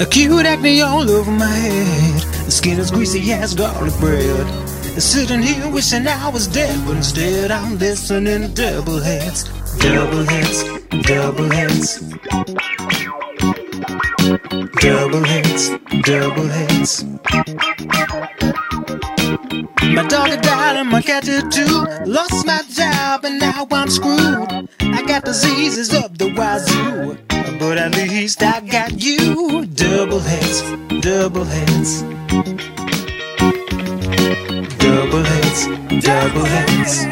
Acute acne all over my head. The skin is greasy as garlic bread. Sitting here wishing I was dead, but instead I'm listening to double heads, double heads, double heads. Double heads, double heads. My dog died and my cat did too. Lost my job and now I'm screwed. I got diseases of the wazoo, but at least I got you. Double heads, double heads. Double heads, double heads.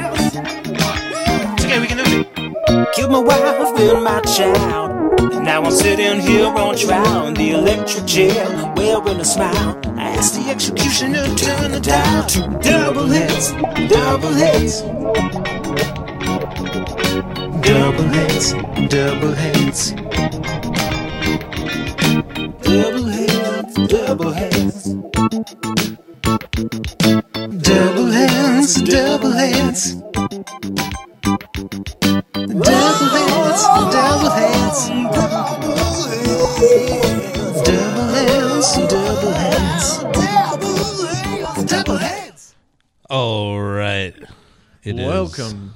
It's okay, we can do it. Killed my wife and my child. Now I'm sitting here on trial in the electric chair, wearing a smile. I asked the executioner to turn the dial to double heads, double heads. Double heads, double heads. Double heads, double heads. Double heads, double heads. Double heads, double heads. Double heads, double heads. Double heads. All right. It is Welcome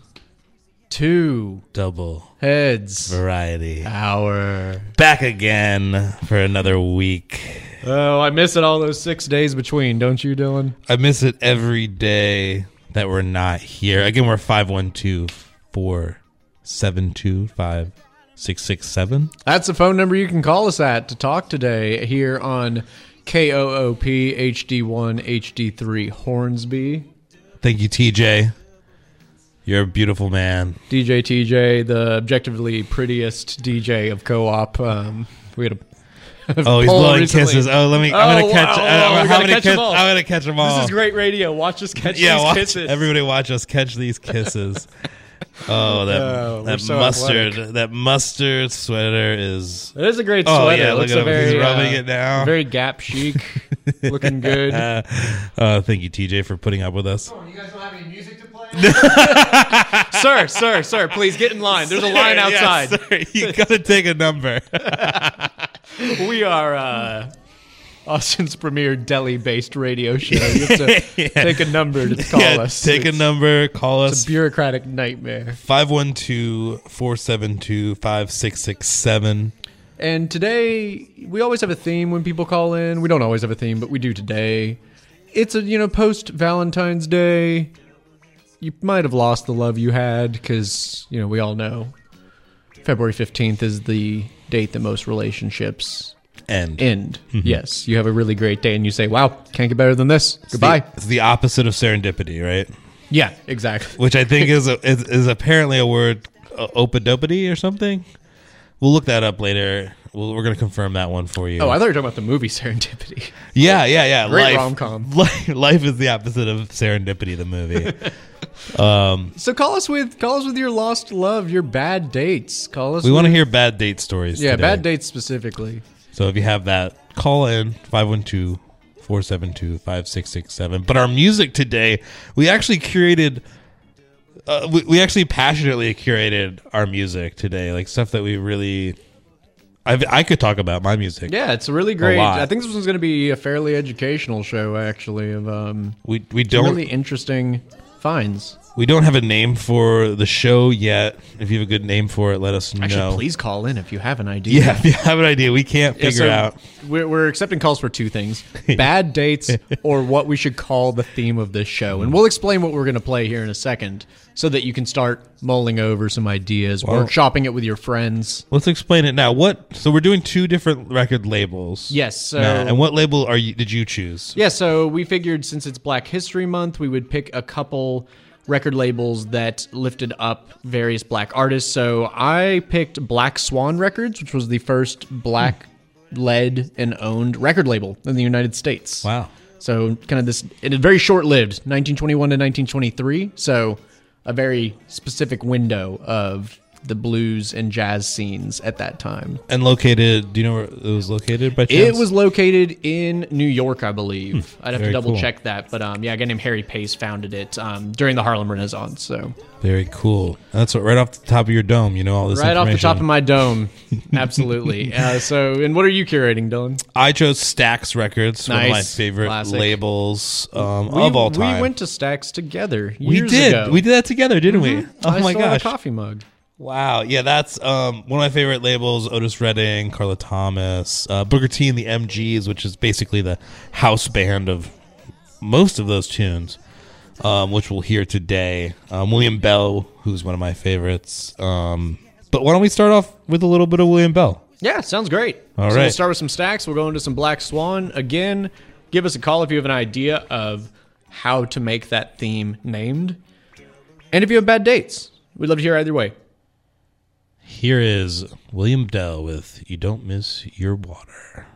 to double Heads variety. Hour. Back again for another week. Oh, I miss it all those six days between, don't you, Dillon? I miss it every day that we're not here. Again, we're 512 472 5667. That's the phone number you can call us at to talk today here on KOOP HD1 HD3 Hornsby. Thank you, TJ. You're a beautiful man. DJ TJ, the objectively prettiest DJ of co-op. Um, we had a Oh, he's blowing recently. kisses. Oh, let me. Oh, I'm gonna catch. wow, uh, wow, how many catch kiss-. I'm gonna catch them all. This is great radio. Watch us catch Yeah, these watch, kisses. everybody watch us catch these kisses. Oh, that Oh, we're that so mustard, athletic. that mustard sweater is. It is a great Oh, sweater. yeah, It look looks at a him. Very, He's rubbing uh, it down. Very Gap chic, looking good. Uh, uh, thank you, TJ, for putting up with us. You guys don't have any music to play? sir, sir, sir, please get in line. There's a line Yes, outside. sir, you gotta take a number. we are uh, Austin's premier Delhi-based radio show. You have to Yeah. take a number to call yeah, us. take a number. Call It's us It's a bureaucratic nightmare. 512-472-5667. And today, we always have a theme when people call in. We don't always have a theme, but we do today. It's a, you know, post Valentine's Day. You might have lost the love you had because, you know, we all know February 15th is the date that most relationships End. end. Mm-hmm. Yes. You have a really great day and you say, wow, can't get better than this. Goodbye. The- it's the opposite of serendipity, right? yeah, exactly. Which I think is, a, is is apparently a word, uh, or something. We'll look that up later. We'll, we're going to confirm that one for you. Oh, I thought you were talking about the movie Serendipity. yeah, yeah, yeah. Great life, rom-com. Life, life is the opposite of serendipity. The movie. um, So call us with call us with your lost love, your bad dates. Call us. we want to hear bad date stories. Yeah, today. bad dates specifically. So if you have that, call in 512 472 5667. But our music today, we actually curated, uh, we, we actually passionately curated our music today, like stuff that we really. I've, I could talk about my music. Yeah, it's really great. I think this one's going to be a fairly educational show, actually, of um, We we don't really interesting finds. We don't have a name for the show yet. If you have a good name for it, let us know. Actually, please call in if you have an idea. Yeah, if you have an idea, we can't Yeah, figure so out. We're, we're accepting calls for two things: bad dates, or what we should call the theme of this show. And we'll explain what we're going to play here in a second, so that you can start mulling over some ideas, Well- workshopping it with your friends. Let's explain it now. What? So we're doing two different record labels. Yes, so- Matt, and what label are you? Did you choose? Yeah, so we figured since it's Black History Month, we would pick a couple record labels that lifted up various black artists. So I picked Black Swan Records, which was the first black led and owned record label in the United States. Wow. So kind of this it is very short lived, 1921 to 1923. So a very specific window of the blues and jazz scenes at that time. And located, do you know where it was located by chance? It was located in New York, I believe. I'd have to double cool. check that, but um, yeah, a guy named Harry Pace founded it um, during the Harlem Renaissance. So very cool. That's what, right off the top of your dome. You know all this right off the top of my dome, absolutely. uh, so, and what are you curating, Dillon? I chose Stax Records, one of my favorite Classic. labels um, We, of all time. we went to Stax together. We did. ago. We did that together, didn't we? Oh I my still have a gosh! coffee mug. Wow. Yeah, that's um, one of my favorite labels. Otis Redding, Carla Thomas, uh, Booker T and the MGs, which is basically the house band of most of those tunes, um, which we'll hear today. Um, William Bell, who's one of my favorites. Um, but why don't we start off with a little bit of William Bell? Yeah, sounds great. All so We'll start with some Stax. We'll go into some Black Swan. Again, give us a call if you have an idea of how to make that theme named. And if you have bad dates, we'd love to hear either way. Here is William Bell with "You Don't Miss Your Water."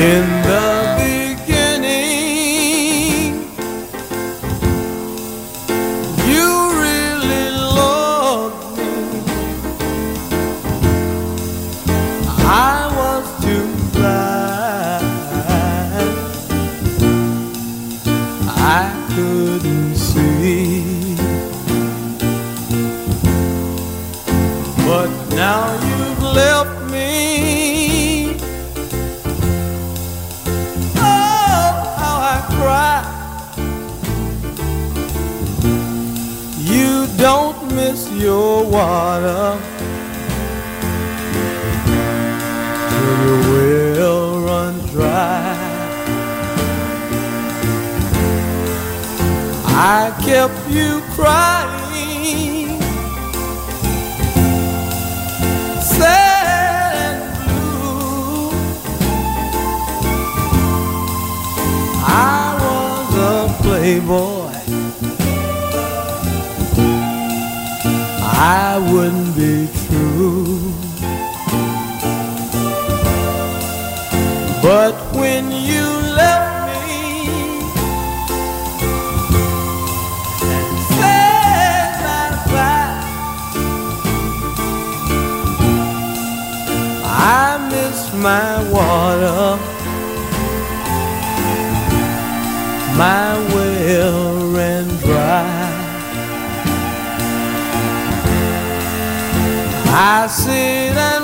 In the your water till your well runs dry. I kept you crying, sad and blue. I was a playboy. I wouldn't be true. But when you left me and said bye-bye, I miss my water. my I sit and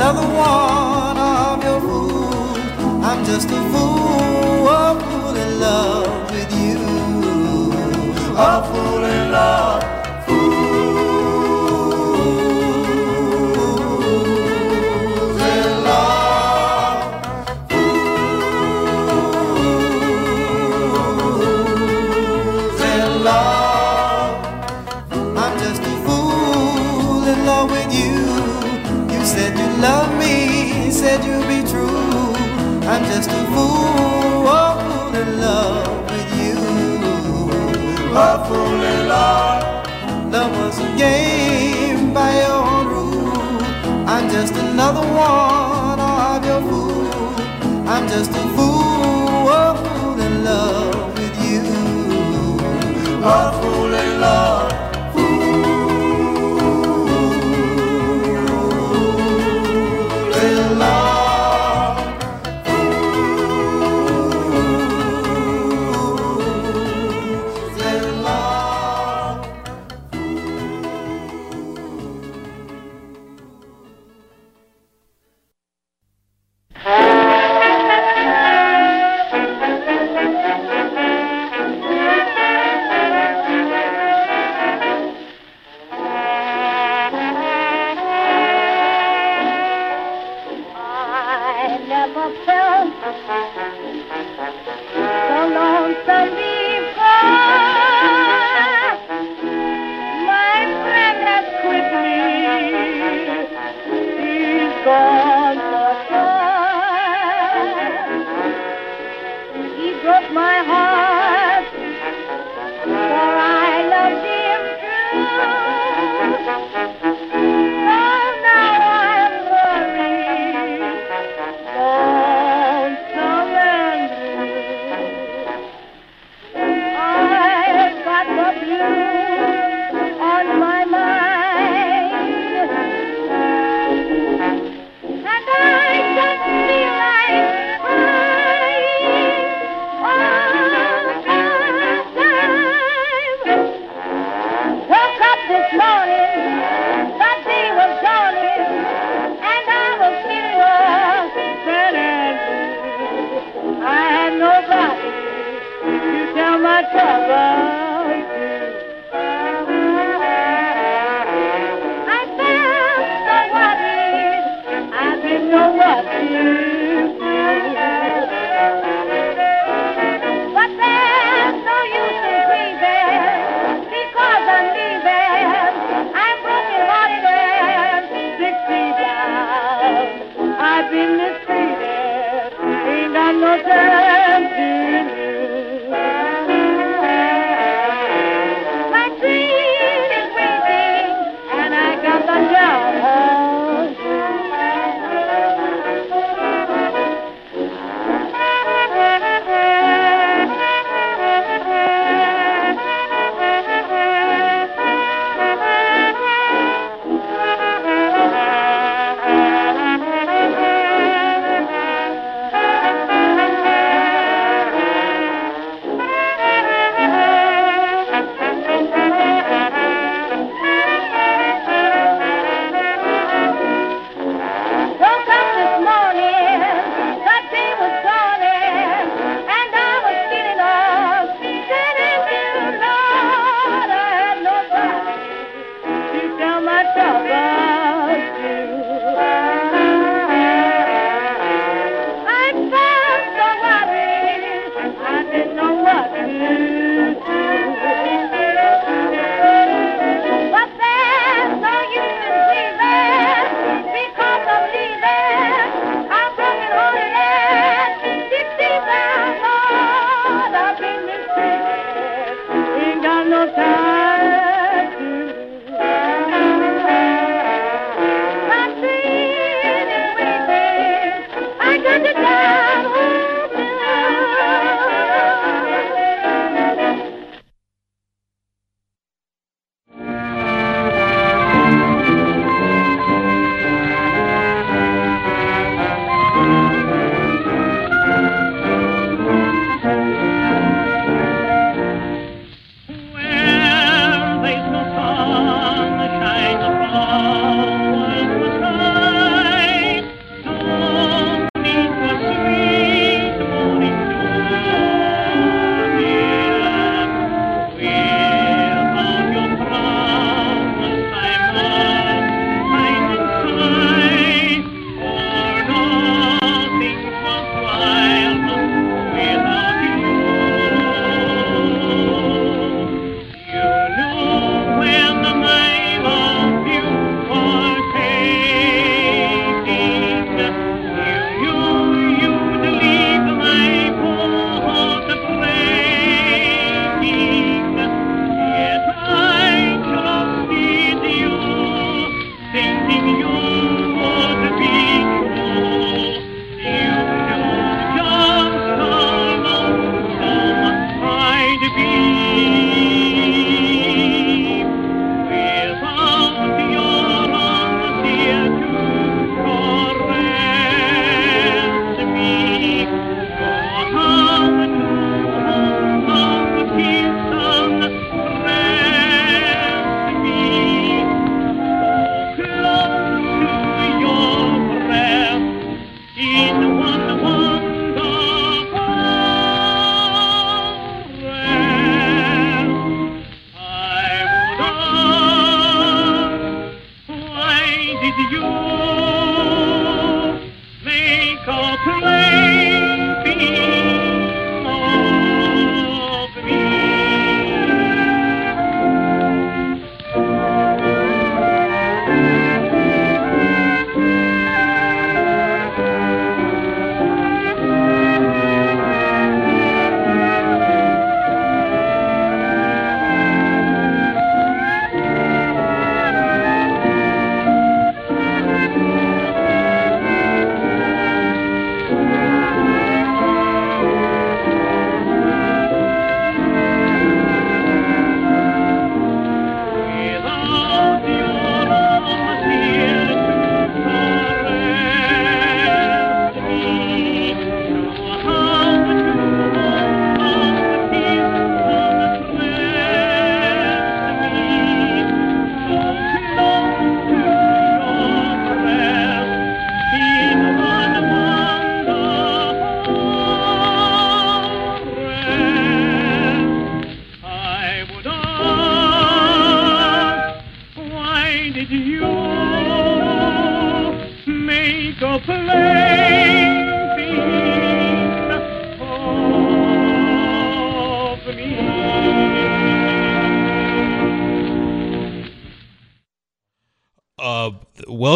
another one of your fools. I'm just a fool, a fool in love. awful and long. Love was a game by your own rule. I'm just another one of your fool. I'm just a fool, a fool in love with you. A fool in love.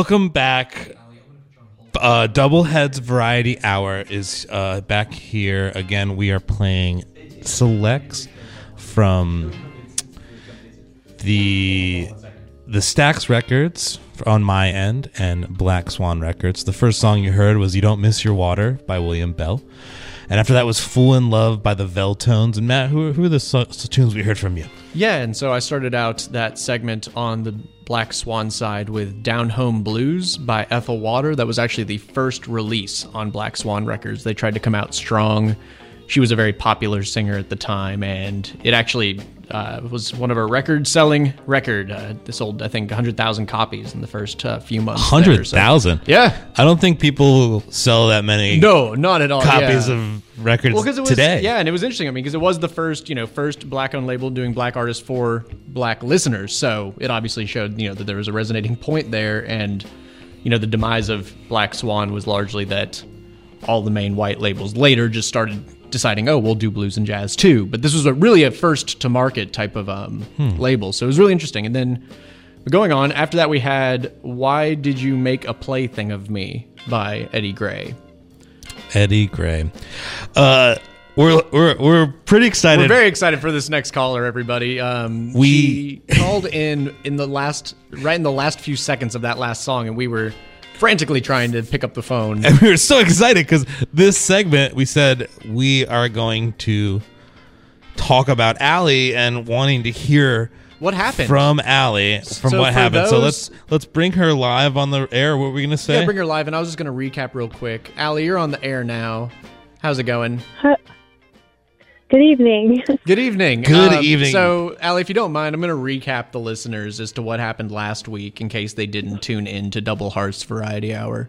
Welcome back. Uh, Double Heads Variety Hour is uh, back here again. We are playing selects from the the Stax Records on my end and Black Swan Records. The first song you heard was "You Don't Miss Your Water" by William Bell, and after that was "Fool in Love" by the Veltones. And Matt, who, who are the so- so tunes we heard from you? Yeah, and so I started out that segment on the Black Swan side with Down Home Blues by Ethel Water. That was actually the first release on Black Swan Records. They tried to come out strong. She was a very popular singer at the time, and it actually uh, was one of her record-selling record. Uh, this sold, I think, 100,000 copies in the first uh, few months. 100,000? So- Yeah. I don't think people sell that many No, not at all. copies yeah. of records Well, it was today. yeah, and it was interesting. I mean, because it was the first, you know, first black-owned label doing black artists for black listeners. So it obviously showed, you know, that there was a resonating point there, and you know, the demise of Black Swan was largely that all the main white labels later just started deciding, oh, we'll do blues and jazz too. But this was a, really a first-to-market type of um, Hmm. label, so it was really interesting. And then going on after that, we had "Why Did You Make a Plaything of Me" by Eddie Gray. Eddie Gray. Uh, we're we're we're pretty excited. We're very excited for this next caller, everybody. Um, We- called in in the last, right in the last few seconds of that last song, and we were frantically trying to pick up the phone. and we were so excited because this segment we said we are going to talk about Allie and wanting to hear What happened? from Allie from So what for happened. so let's let's bring her live on the air. What were we gonna say? yeah, bring her live, and I was just going to recap real quick. Allie, you're on the air now. How's it going? Good evening. Good evening. Good Um, evening. So, Allie, if you don't mind, I'm going to recap the listeners as to what happened last week in case they didn't tune in to Double Heads Variety Hour.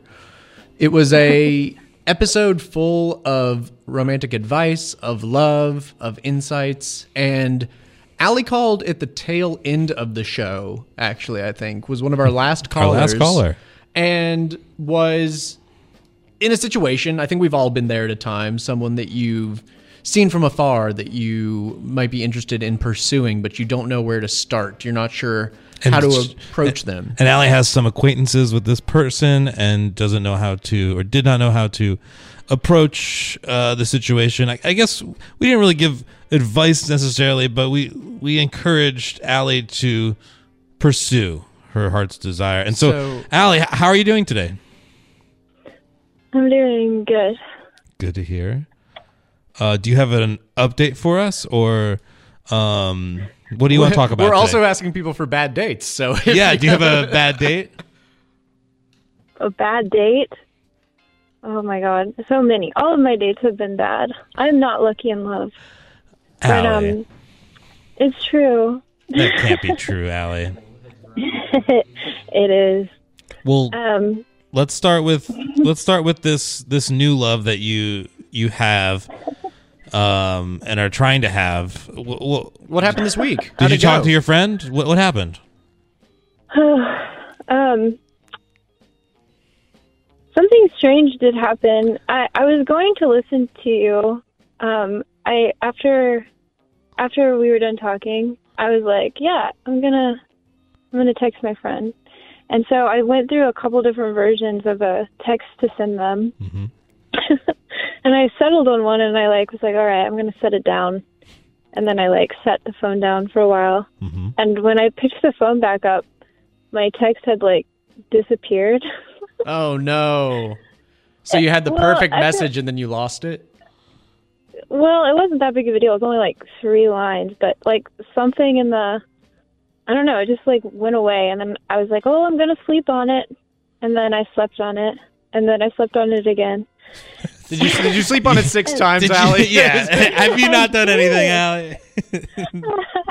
It was a episode full of romantic advice, of love, of insights, and Allie called at the tail end of the show. Actually, I think was one of our last callers. Our callers. last caller. and was in a situation. I think we've all been there at a time. Someone that you've seen from afar that you might be interested in pursuing, but you don't know where to start. You're not sure how to it's- approach them. And Allie has some acquaintances with this person and doesn't know how to, or did not know how to approach uh, the situation. I, I guess we didn't really give advice necessarily, but we we encouraged Allie to pursue her heart's desire. And so, So- Allie, how are you doing today? I'm doing good. Good to hear. Uh, do you have an update for us, or um, what do you want to talk about? We're also asking people for bad dates. So yeah. Do you have a bad date? A bad date? Oh my god, so many. All of my dates have been bad. I'm not lucky in love. But um it's true. that can't be true, Allie. It is. Well, Um let's start with let's start with this this new love that you you have um and are trying to have Wh- wh- what happened this week? did How'd you talk go? to your friend what, what happened um something strange did happen. I, I was going to listen to you. Um, I after after we were done talking, I was like, yeah, I'm gonna I'm gonna text my friend. And so I went through a couple different versions of a text to send them. Mhm. and I settled on one and I like was like, all right, I'm gonna set it down. And then I like set the phone down for a while. Mhm. And when I picked the phone back up, my text had like disappeared. Oh no. So you had the Well, perfect feel- message and then you lost it? well, it wasn't that big of a deal. It was only like three lines, but like something in the I don't know, it just like went away and then I was like, "Oh, I'm going to sleep on it." And then I slept on it, and then I slept on it again. Did you did you sleep on it six times, Did you- yeah. Have you not done anything, Allie?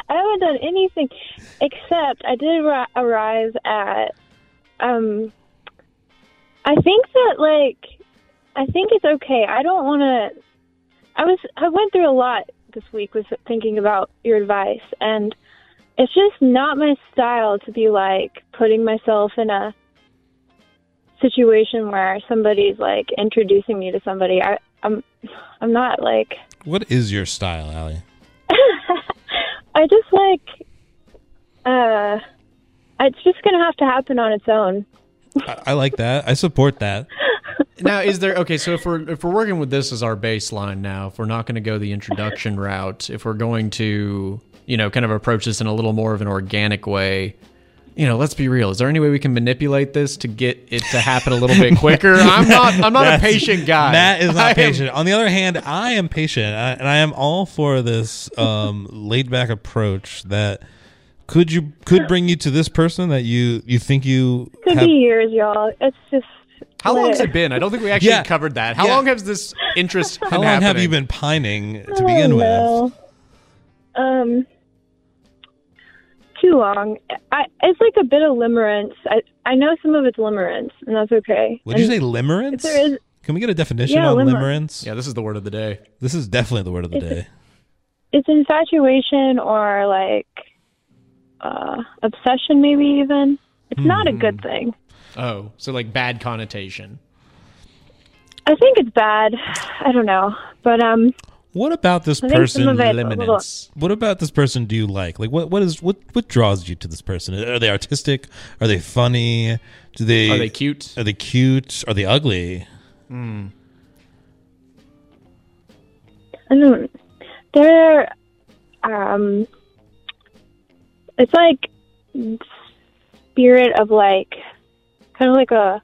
I haven't done anything except I did arri- arrive at um I think that like I think it's okay. I don't want to I was I went through a lot this week with thinking about your advice and it's just not my style to be like putting myself in a situation where somebody's like introducing me to somebody. I I'm I'm not like What is your style, Allie? I just like uh it's just gonna have to happen on its own. I, I like that. I support that. now is there okay so if we're if we're working with this as our baseline now if we're not going to go the introduction route if we're going to you know kind of approach this in a little more of an organic way you know let's be real is there any way we can manipulate this to get it to happen a little bit quicker i'm not i'm not a patient guy Matt is I not am- patient. On the other hand, I am patient, I- and I am all for this um, laid back approach that could you could bring you to this person that you you think you Could have. be years, y'all. It's just how long has it been i don't think we actually Yeah. covered that how Yeah. long has this interest been How long have you been pining to I begin don't with? Um, too long. I it's like a bit of limerence. I I know some of it's limerence, and that's okay. Would you say limerence? If there is, Can we get a definition Yeah, on limer- limerence? yeah this is the word of the day This is definitely the word of the It's- day. it's infatuation or like uh obsession, maybe even. It's not a Hmm. good thing. oh so like bad connotation I think it's bad. I don't know, but um, What about this I think some person? of it- a little- liminence What about this person do you like? Like what what is what what draws you to this person? Are they artistic? Are they funny? Do they are they cute Are they cute? Are they ugly? I don't. They're um. It's like spirit of like, kind of like a.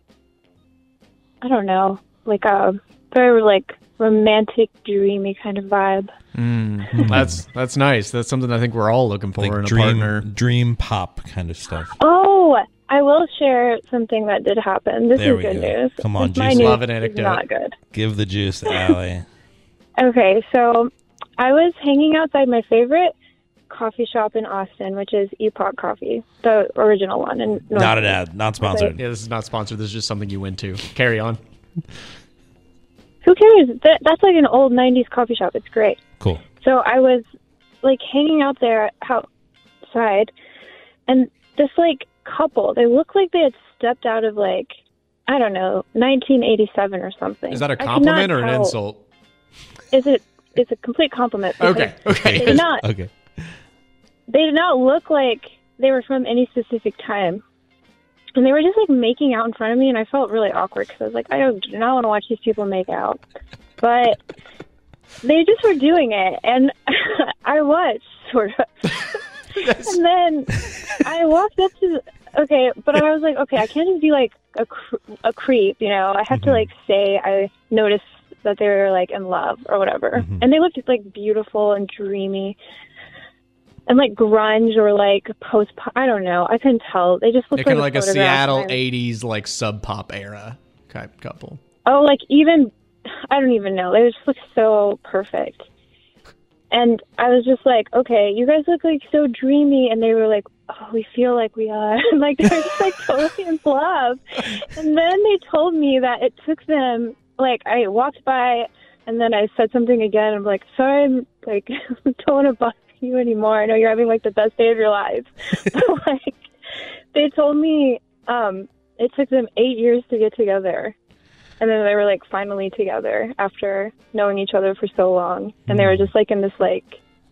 I don't know, like a very like romantic, dreamy kind of vibe. Mm-hmm. that's that's nice that's something i think we're all looking for Like in a dream partner dream pop kind of stuff. Oh, I will share something that did happen. This There is good go. news. Come on, This- my Juice. news Love an is anecdote. Not good. Give the juice, Allie. Okay, so I was hanging outside my favorite coffee shop in Austin, which is Epoch Coffee, the original one. And not an ad, not sponsored. yeah this is not sponsored this is just something you went to carry on Who cares? That, that's like an old '90s coffee shop. It's great. Cool. So I was like hanging out there outside, and this like couple. They looked like they had stepped out of like I don't know 1987 or something. is that a compliment or an tell. insult Is it? It's a complete compliment. because okay They okay did not. Okay. They did not look like they were from any specific time. And they were just like making out in front of me, and I felt really awkward because I was like, I don't- do not want to watch these people make out. But they just were doing it, and I watched, sort of. and then I walked up to, okay, but I was like, okay, I can't just be like a, cr- a creep, you know? I have to mm-hmm. like say I noticed that they were like in love or whatever. Mm-hmm. And they looked like beautiful and dreamy and like grunge or like post I don't know. I couldn't tell. They just looked kind of like, like a Seattle '80s like sub pop era type couple. Oh, like even I don't even know. They just look so perfect. And I was just like, okay, you guys look like so dreamy, and they were like, oh, we feel like we are. like they're just like totally in love. And then they told me that it took them like I walked by, and then I said something again. I'm like, sorry, I'm like don't want to bother you anymore. I know you're having like the best day of your life. But, like they told me um it took them eight years to get together. and then they were like finally together after knowing each other for so long, and they were just like in this like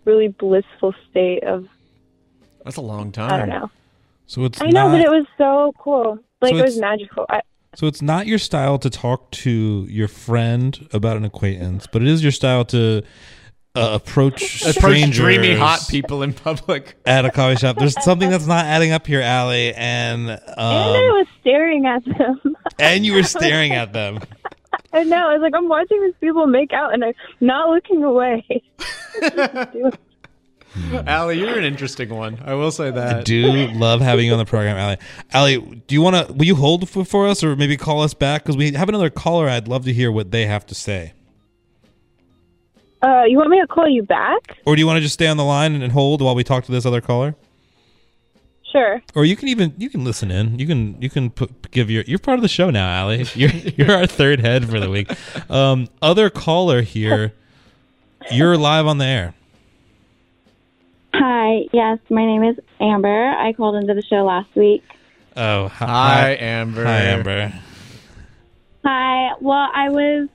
really blissful state of That's a long time. I don't know. So it's I know, not, but it was so cool. Like So it was magical. I, so it's not your style to talk to your friend about an acquaintance, but it is your style to uh, approach Approach strangers dreamy hot people in public. at a coffee shop. There's something that's not adding up here, Allie, and and I um, was staring at them. and you were staring at them. I know. I was like, I'm watching these people make out, and I'm not looking away. Allie, you're an interesting one. I will say that. I do love having you on the program, Allie. Allie, do you want to? Will you hold for, for us, or maybe call us back because we have another caller? I'd love to hear what they have to say. Uh, you want me to call you back? Or do you want to just stay on the line and hold while we talk to this other caller? Sure. Or you can even you can listen in. You can you can put, give your you're part of the show now, Allie. You're you're our third head for the week. Um, other caller here. You're live on the air. Hi, yes, my name is Amber. I called into the show last week. Oh, hi, Hi, Amber. Hi, Amber. Hi. Well, I was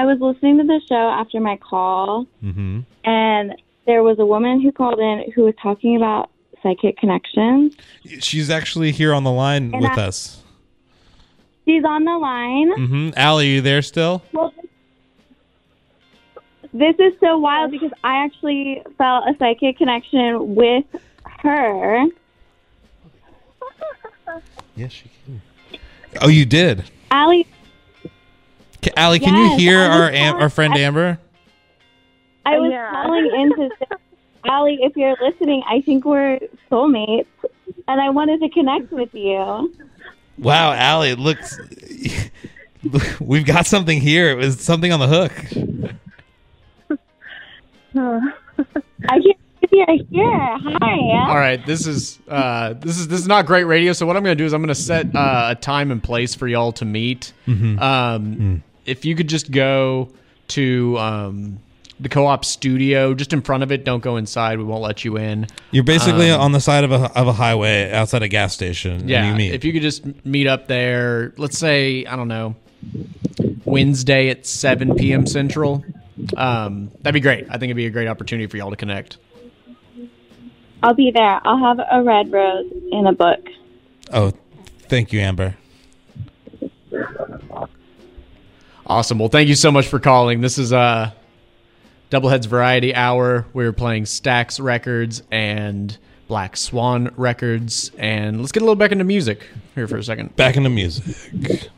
I was listening to the show after my call, hmm and there was a woman who called in who was talking about psychic connections. She's actually here on the line And with I- us. She's on the line. hmm Allie, are you there still? Well, this is so wild because I actually felt a psychic connection with her. Yes, she can. Oh, you did. Allie, Ca- Allie, can you hear our am- calling- our friend I- Amber? I was Yeah. calling in to say, Allie, if you're listening, I think we're soulmates, and I wanted to connect with you. Wow, Allie, it looks. We've got something here. It was something on the hook. I can't believe you're here. Hi. All right, this is uh, this is this is not great radio. So what I'm going to do is I'm going to set uh, a time and place for y'all to meet. Um, If you could just go to um, the co-op studio, just in front of it. Don't go inside. We won't let you in. You're basically Um, on the side of a of a highway outside a gas station. Yeah, and you meet. if you could just meet up there, let's say I don't know, Wednesday at 7 p.m. Central. Um, that'd be great. I think it'd be a great opportunity for y'all to connect. I'll be there. I'll have a red rose in a book. oh, thank you, Amber. Awesome. Well, thank you so much for calling. This is uh Doubleheads Variety Hour. We're playing Stax Records and Black Swan Records, and let's get a little back into music here for a second. Back into music.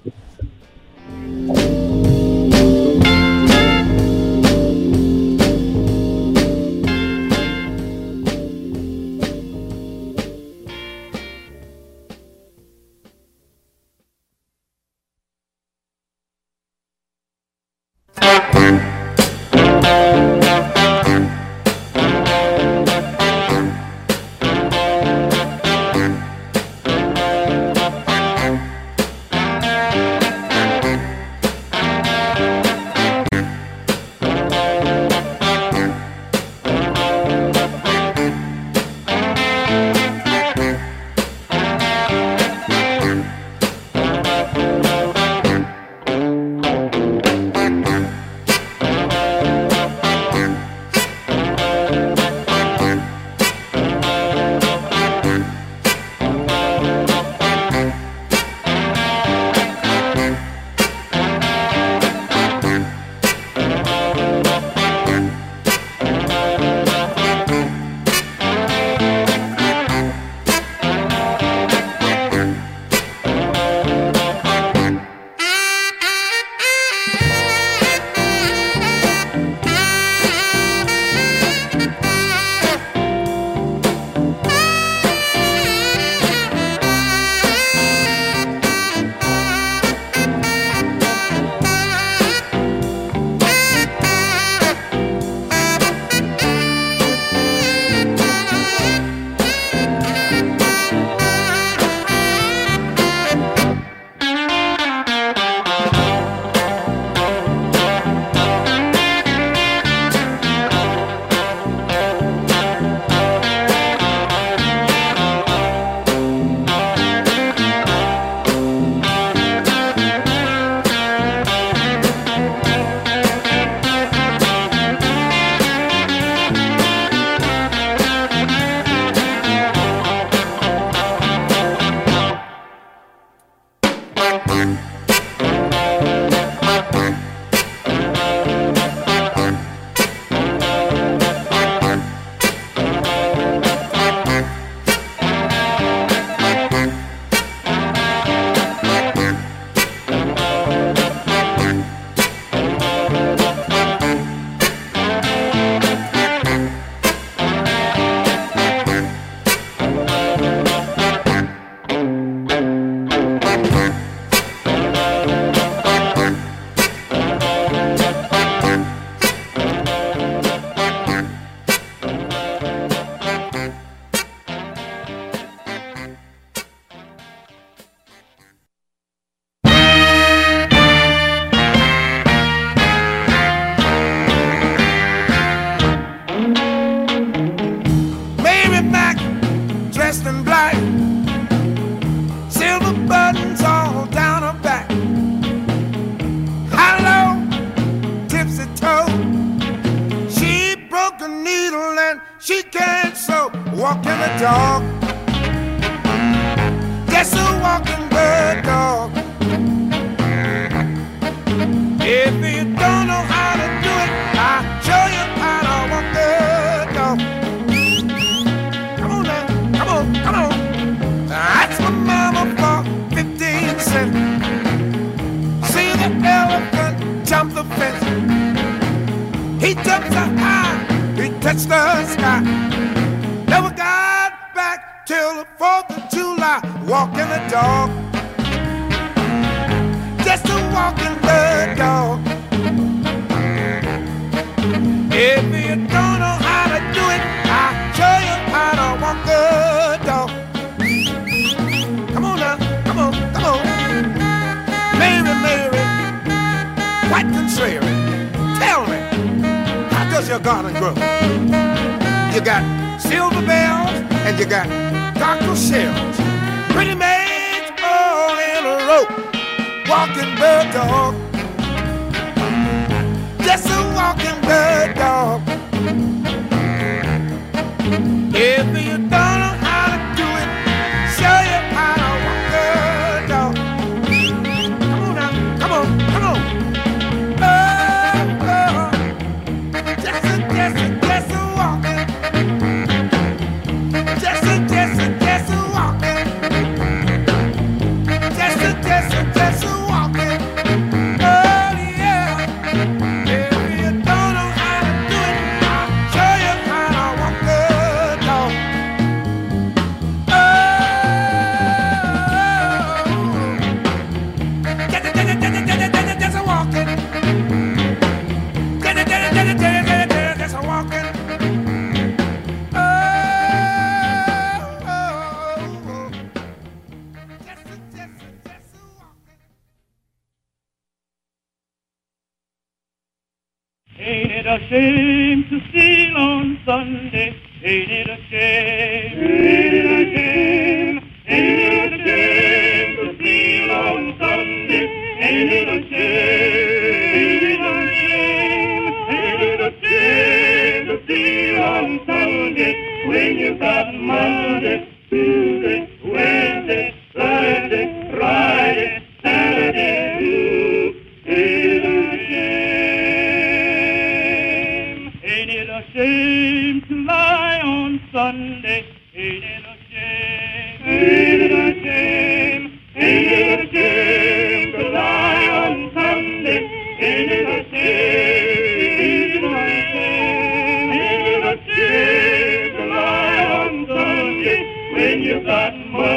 If you when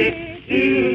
Yeah.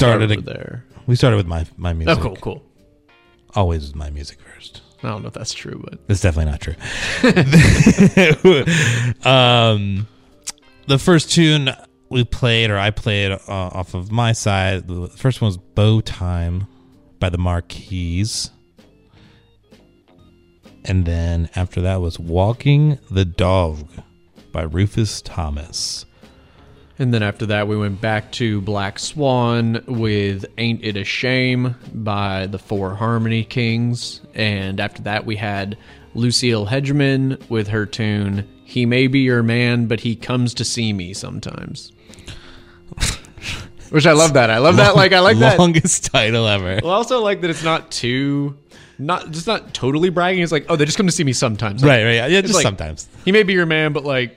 Started with there? We started with my my music. Oh, cool, cool. Always with my music first. I don't know if that's true, but it's definitely not true. um, the first tune we played, or I played uh, off of my side, the first one was "Bow Time" by the Mar-Keys, and then after that was "Walking the Dog" by Rufus Thomas. And then after that, we went back to Black Swan with Ain't It a Shame by the Four Harmony Kings. And after that, we had Lucille Hegamin with her tune, He May Be Your Man, but He Comes to See Me Sometimes. Which I love that. I love that. Like, I like that. longest title ever. Well, I also like that it's not too. Not just not totally bragging. It's like, oh, they just come to see me sometimes. Like, Right, right, yeah, yeah, just like, sometimes. He may be your man, but like,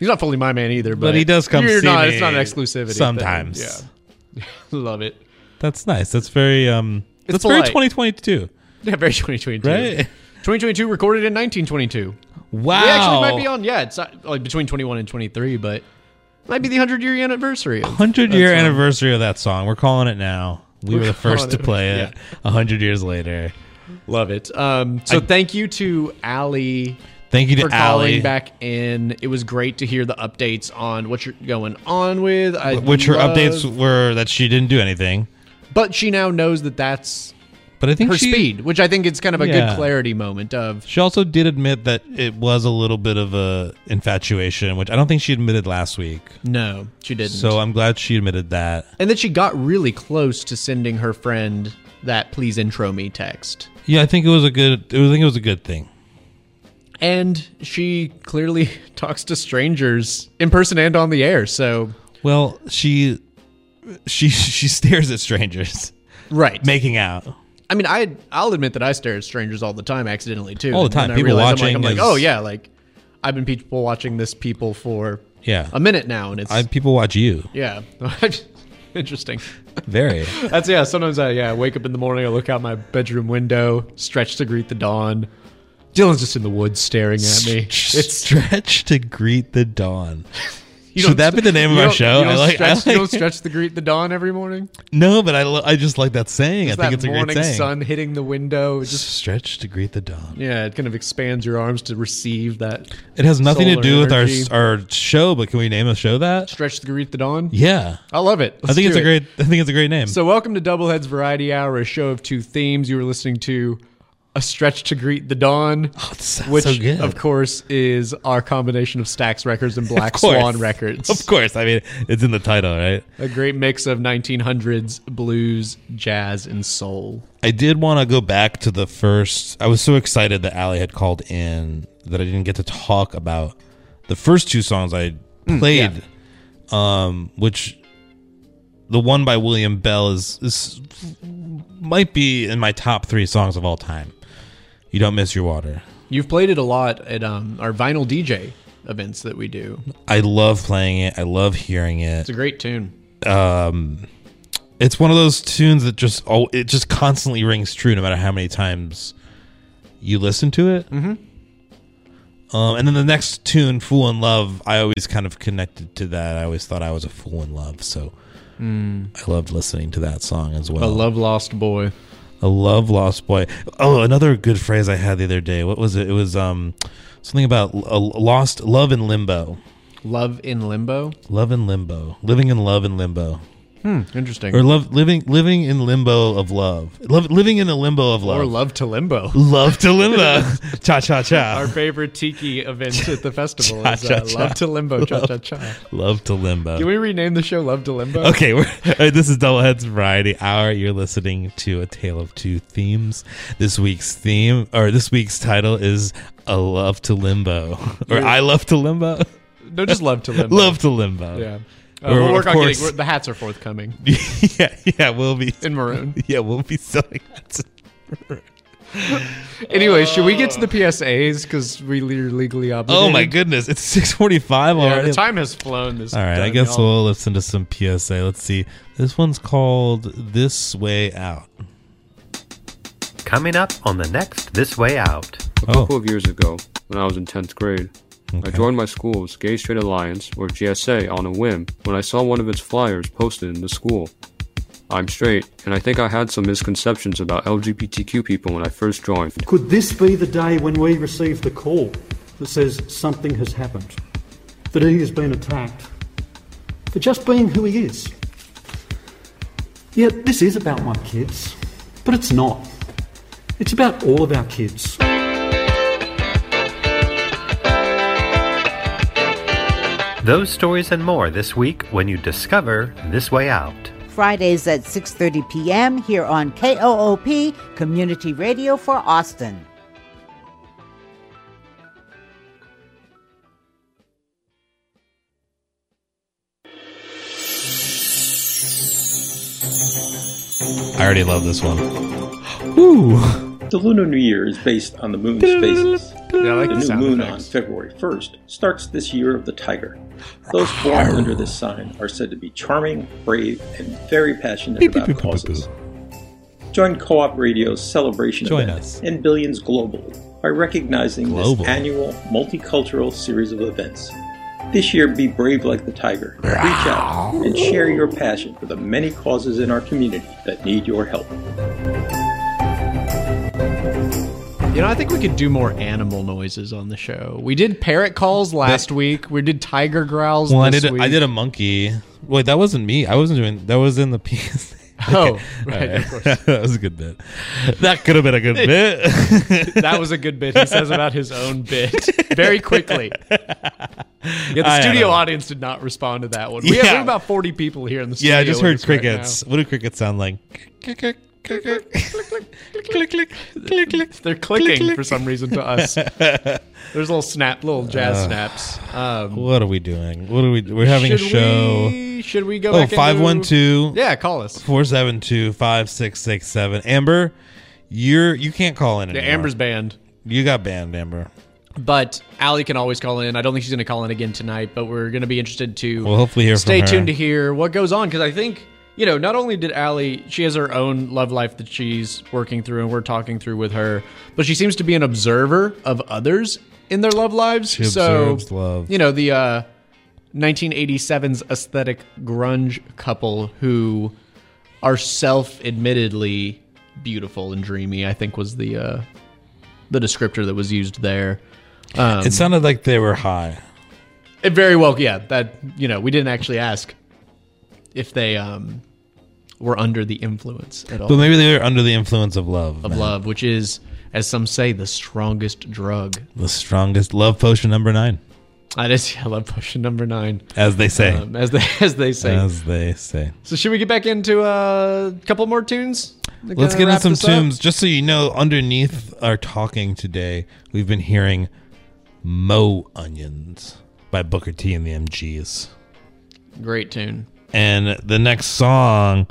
he's not fully my man either. But, But he does come You're not. It's not an exclusivity. thing. sometimes. Yeah, love it. That's nice. That's very um. It's that's very 2022. Yeah, very 2022. Right? 2022 recorded in 1922. Wow. We actually might be on. Yeah, it's not, like between 21 and 23, but might be the 100 year anniversary. hundred year song. anniversary of that song. We're calling it now. We We're were the first to play it. A hundred years later. Love it. Um, so thank you to Allie. Thank you to for calling back in. It was great to hear the updates on what you're going on with. I Which her love- updates were that she didn't do anything. but she now knows that that's But I think her she, speed, which I think is kind of a Yeah. good clarity moment of She also did admit that it was a little bit of a infatuation, which I don't think she admitted last week. no, she didn't. So I'm glad she admitted that. and that she got really close to sending her friend that please intro me text. Yeah, I think it was a good. I think it was a good thing. And she clearly talks to strangers in person and on the air. So Well, she she she stares at strangers right, making out. I mean, I I'll admit that I stare at strangers all the time, accidentally too. All the time. I People watching I'm like, I'm like, oh yeah, like I've been people watching this people for Yeah, a minute now, and it's I, people watch you. yeah, interesting. Very. That's yeah. Sometimes I yeah wake up in the morning, I look out my bedroom window, stretch to greet the dawn, Dillon's just in the woods staring at me. It's stretch to greet the dawn. you Should that be the name of our show? You don't, I like, I stretch, you don't stretch the greet the dawn every morning. no, but I, lo- I just like that saying. I think that it's a great morning saying. sun hitting the window? It just stretch to greet the dawn. yeah, it kind of expands your arms to receive that. It has nothing to solar do with our our show, but can we name a show that? Stretch to greet the dawn. Yeah, I love it. I Let's think it's do a it. great. I think it's a great name. So, welcome to Double Heads Variety Hour, a show of two themes. You were listening to A Stretch to Greet the Dawn, sounds which, so of course, is our combination of Stax Records and Black. Swan Records. Of course, I mean it's in the title, right? A great mix of 1900s blues, jazz, and soul. I did want to go back to the first. I was so excited that Allie had called in that I didn't get to talk about the first two songs I Mm, played, um, which the one by William Bell is, is might be in my top three songs of all time. You don't miss your water. You've played it a lot at um, our vinyl DJ events that we do. I love playing it. I love hearing it. It's a great tune. um it's one of those tunes that just oh it just constantly rings true no matter how many times you listen to it mm-hmm. um and then the next tune fool in love i always kind of connected to that i always thought i was a fool in love so i loved listening to that song as well A Love Lost Boy. A love lost boy. Oh another good phrase i had the other day. What was it? It was um something about a lost love in limbo. Love in Limbo. love in limbo. Living in love in limbo Hmm, interesting. or love living living in limbo of love love living in a limbo of love Or Love to Limbo. love to limbo cha cha cha. Our favorite tiki event at the festival is uh, Cha-cha-cha. Love to Limbo, cha cha cha. love to limbo Can we rename the show Love to Limbo? okay we're, uh, this is doubleheads variety hour you're listening to a tale of two themes this week's theme or this week's title is a love to limbo or Yeah. i love to limbo No, just Love to Limbo. love to limbo Yeah. Uh, we'll of work on course- getting the hats are forthcoming yeah yeah we'll be in maroon. yeah we'll be selling hats. Anyway, should we get to the PSAs because we are legally obligated? oh my goodness it's 645 Yeah, already the time has flown. This All right, I guess y'all. we'll listen to some PSA. Let's see. This one's called This Way Out. Coming up on the next This Way Out. A couple of years ago, when I was in 10th grade, I joined my school's Gay Straight Alliance, or GSA, on a whim when I saw one of its flyers posted in the school. I'm straight, and I think I had some misconceptions about LGBTQ people when I first joined. Could this be the day when we receive the call that says something has happened? That he has been attacked? For just being who he is? Yeah, this is about my kids, but it's not. It's about all of our kids. Those stories and more this week when you discover This Way Out. Fridays at 6:30 p.m. here on KOOP Community Radio for Austin. I already love this one. Ooh. The Lunar New Year is based on the moon's phases. Yeah, like the the new moon effects. on February 1st starts this year of the tiger. Those born under this sign are said to be charming, brave, and very passionate Beep, about beep, beep, beep, causes. Join KOOP Radio's celebration Join event us. and Billions Globally by recognizing Global. this annual multicultural series of events. This year, be brave like the tiger. Reach out and share your passion for the many causes in our community that need your help. You know, I think we could do more animal noises on the show. We did parrot calls last week. We did tiger growls. Well, I this did. week. I did a monkey. Wait, that wasn't me. I wasn't doing. That was in the piece. Oh, right, of course. that was a good bit. That could have been a good bit. that was a good bit he says about his own bit very quickly. Yeah, the studio know. audience did not respond to that one. We, have, we Yeah. have about 40 people here in the studio. yeah, I just with heard us right crickets. what do crickets sound like? Click, click, click, click, click, click, click. Click. They're clicking click. for some reason to us. There's little snap, little jazz Uh, snaps. Um, What are we doing? What are we? We're having a show. We, should we go Oh, back into- 512 Yeah, call us. 472 5667. Amber, you're you can't call in The anymore. Amber's banned. You got banned, Amber. But Allie can always call in. I don't think she's going to call in again tonight, but we're going to be interested to We'll hopefully hear from stay tuned to hear what goes on because I think you know, not only did Allie, she has her own love life that she's working through and we're talking through with her, but she seems to be an observer of others in their love lives. She so, love. you know, the uh, 1987's aesthetic grunge couple who are self-admittedly beautiful and dreamy, I think was the uh, the descriptor that was used there. Um, it sounded like they were high. it very well, yeah. That you know, we didn't actually ask if they um were under the influence at all. But maybe they were under the influence of love. of man. love, which is, as some say, the strongest drug. The strongest love potion number nine. That is yeah, love potion number nine, As they say. um, as they as they say. As they say. so should we get back into uh, a couple more tunes? Let's get into some this up? tunes. Just so you know, underneath our talking today, we've been hearing Mo Onions by Booker T and the MGs. Great tune. And the next song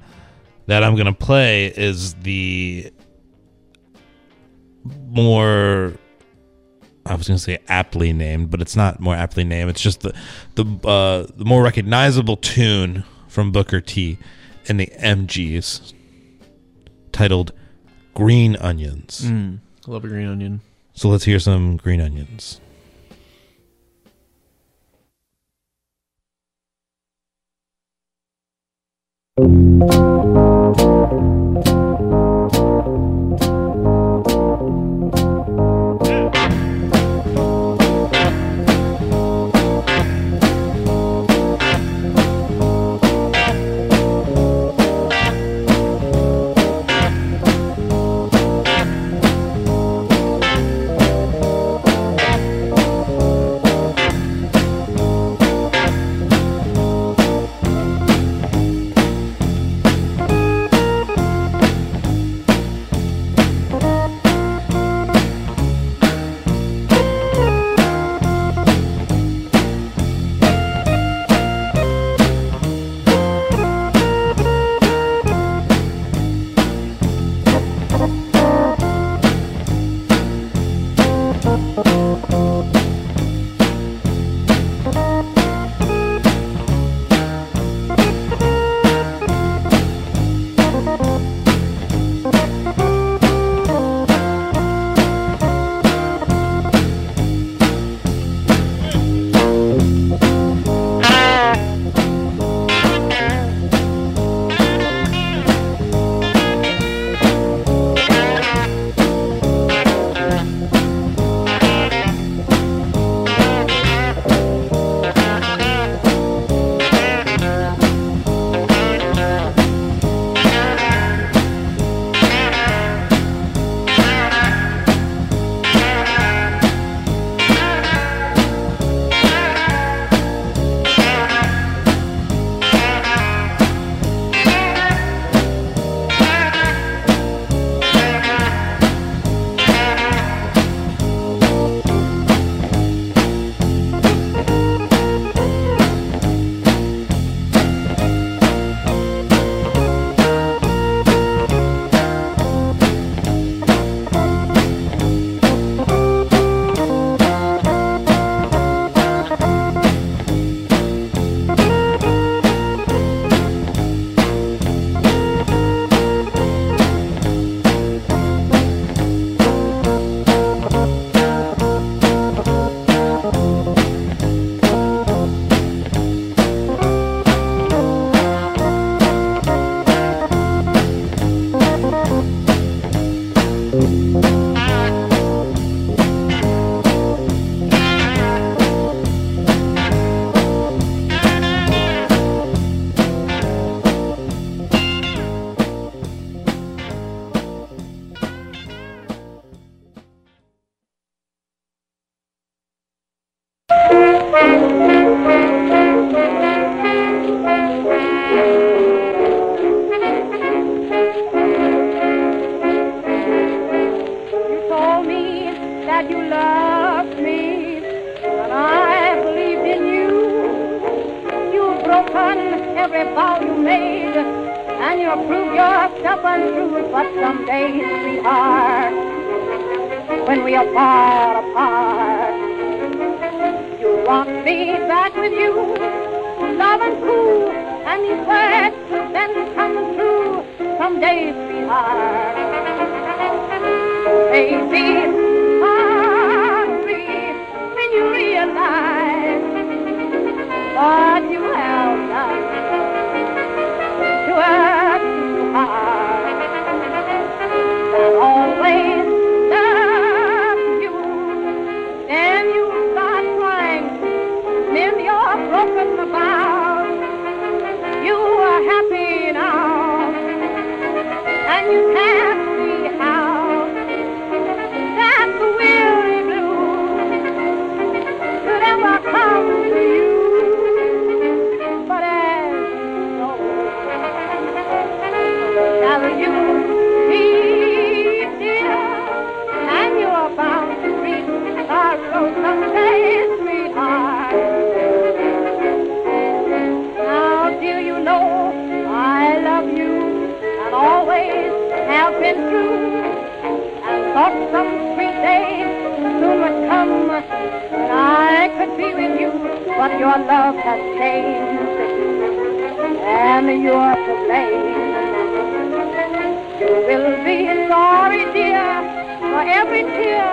that I'm going to play is the more I was going to say aptly named, but it's not more aptly named. It's just the the uh, the more recognizable tune from Booker T and the MGs titled Green Onions. Mm, I love a green onion. So let's hear some Green Onions. Your love has changed, and you're to blame. You will be sorry, dear, for every tear.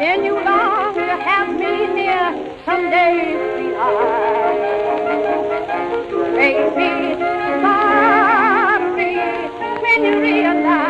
Then you long to have me near someday, sweetheart. Baby, sorry when you realize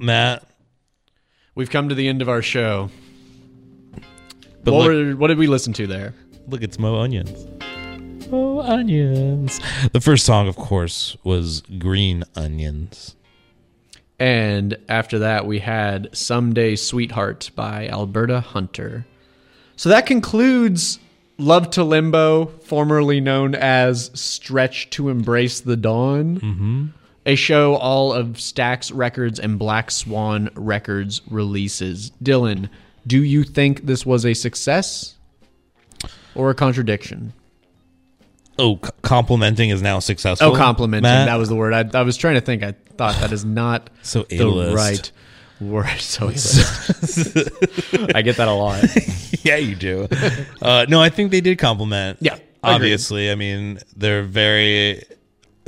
Matt, We've come to the end of our show. But what, look- were- what did we listen to there? look, it's Mo Onions. Mo Onions. The first song, of course, was Green Onions. And after that, we had Someday Sweetheart by Alberta Hunter. So that concludes Love to Limbo, formerly known as Stretch to Embrace the Dawn, mm-hmm. A show all of Stax Records and Black Swan Records releases. Dillon, do you think this was a success or a contradiction? Oh, c- complimenting is now successful. Oh, complimenting. Matt? That was the word. I, I was trying to think. I thought that is not So the ableist. right word. So. I get that a lot. yeah, you do. Uh, no, I think they did compliment. Yeah, I obviously. I mean, they're very.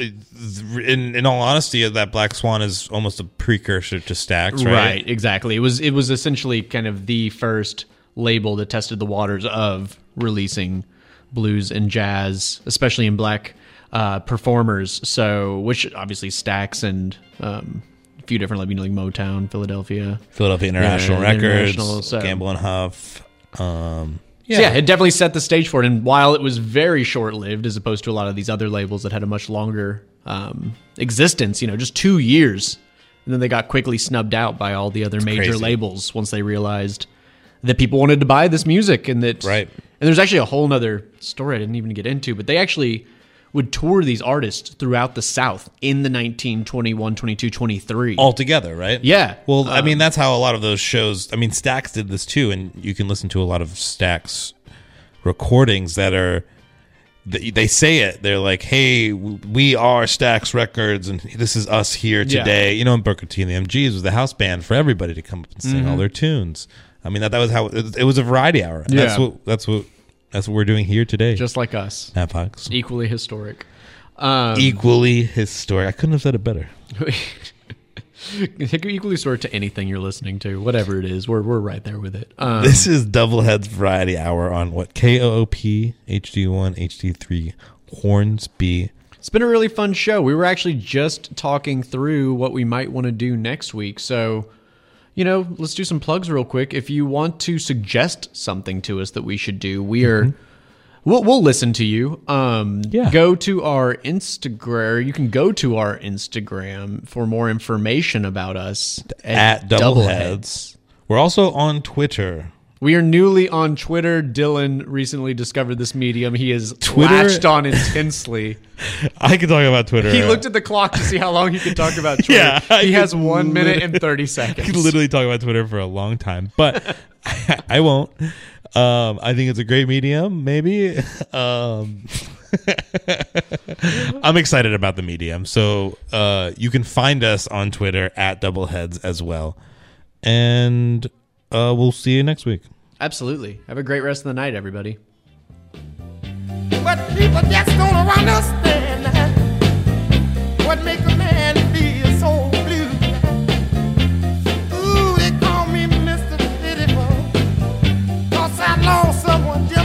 In in all honesty, that Black Swan is almost a precursor to Stax, right? Right, exactly. It was it was essentially kind of the first label that tested the waters of releasing blues and jazz, especially in black uh, performers. So, which obviously Stax and um, a few different, like you know, like Motown, Philadelphia, Philadelphia International Yeah, Records, International, so- Gamble and Huff. Um, So, yeah, it definitely set the stage for it. And while it was very short lived, as opposed to a lot of these other labels that had a much longer um, existence, you know, just two years, and then they got quickly snubbed out by all the other major crazy. labels once they realized that people wanted to buy this music and that Right. And there's actually a whole nother story I didn't even get into, but they actually would tour these artists throughout the South in the 1921, 22, 23. all together, right? Yeah. Well, I Um, mean, that's how a lot of those shows. I mean, Stax did this too, and you can listen to a lot of Stax recordings that are. They, they say it. They're like, "Hey, we are Stax Records, and this is us here Yeah. today." You know, and Booker T and the MGs was the house band for everybody to come up and sing all Mhm. their tunes. I mean, that that was how it, it was a variety hour. And That's Yeah. what that's what that's what we're doing here today. Just like us. Matt Fox. Equally historic. Um, Equally historic. I couldn't have said it better. equally sort to anything you're listening to, whatever it is. We're we're right there with it. Um, this is Double Heads Variety Hour on what KOOP HD1 HD3 Hornsby It's been a really fun show. We were actually just talking through what we might want to do next week. So, you know, let's do some plugs real quick. If you want to suggest something to us that we should do, we are we'll we'll listen to you. Um Yeah. go to our Instagram. You can go to our Instagram for more information about us At Doubleheads. We're also on Twitter. We are newly on Twitter. Dillon recently discovered this medium. He is Twitter- latched on intensely. I can talk about Twitter. He looked at the clock to see how long he could talk about Twitter. Yeah, I he has one minute and 30 I seconds. could literally talk about Twitter for a long time, but I won't. Um, I think it's a great medium. Maybe. Um, I'm excited about the medium. So uh, you can find us on Twitter at Doubleheads as well, and uh, we'll see you next week. Absolutely. Have a great rest of the night, everybody. But people just don't understand what make a man feel so blue. Ooh, they call me Mr. Pitiful, cause I lost someone just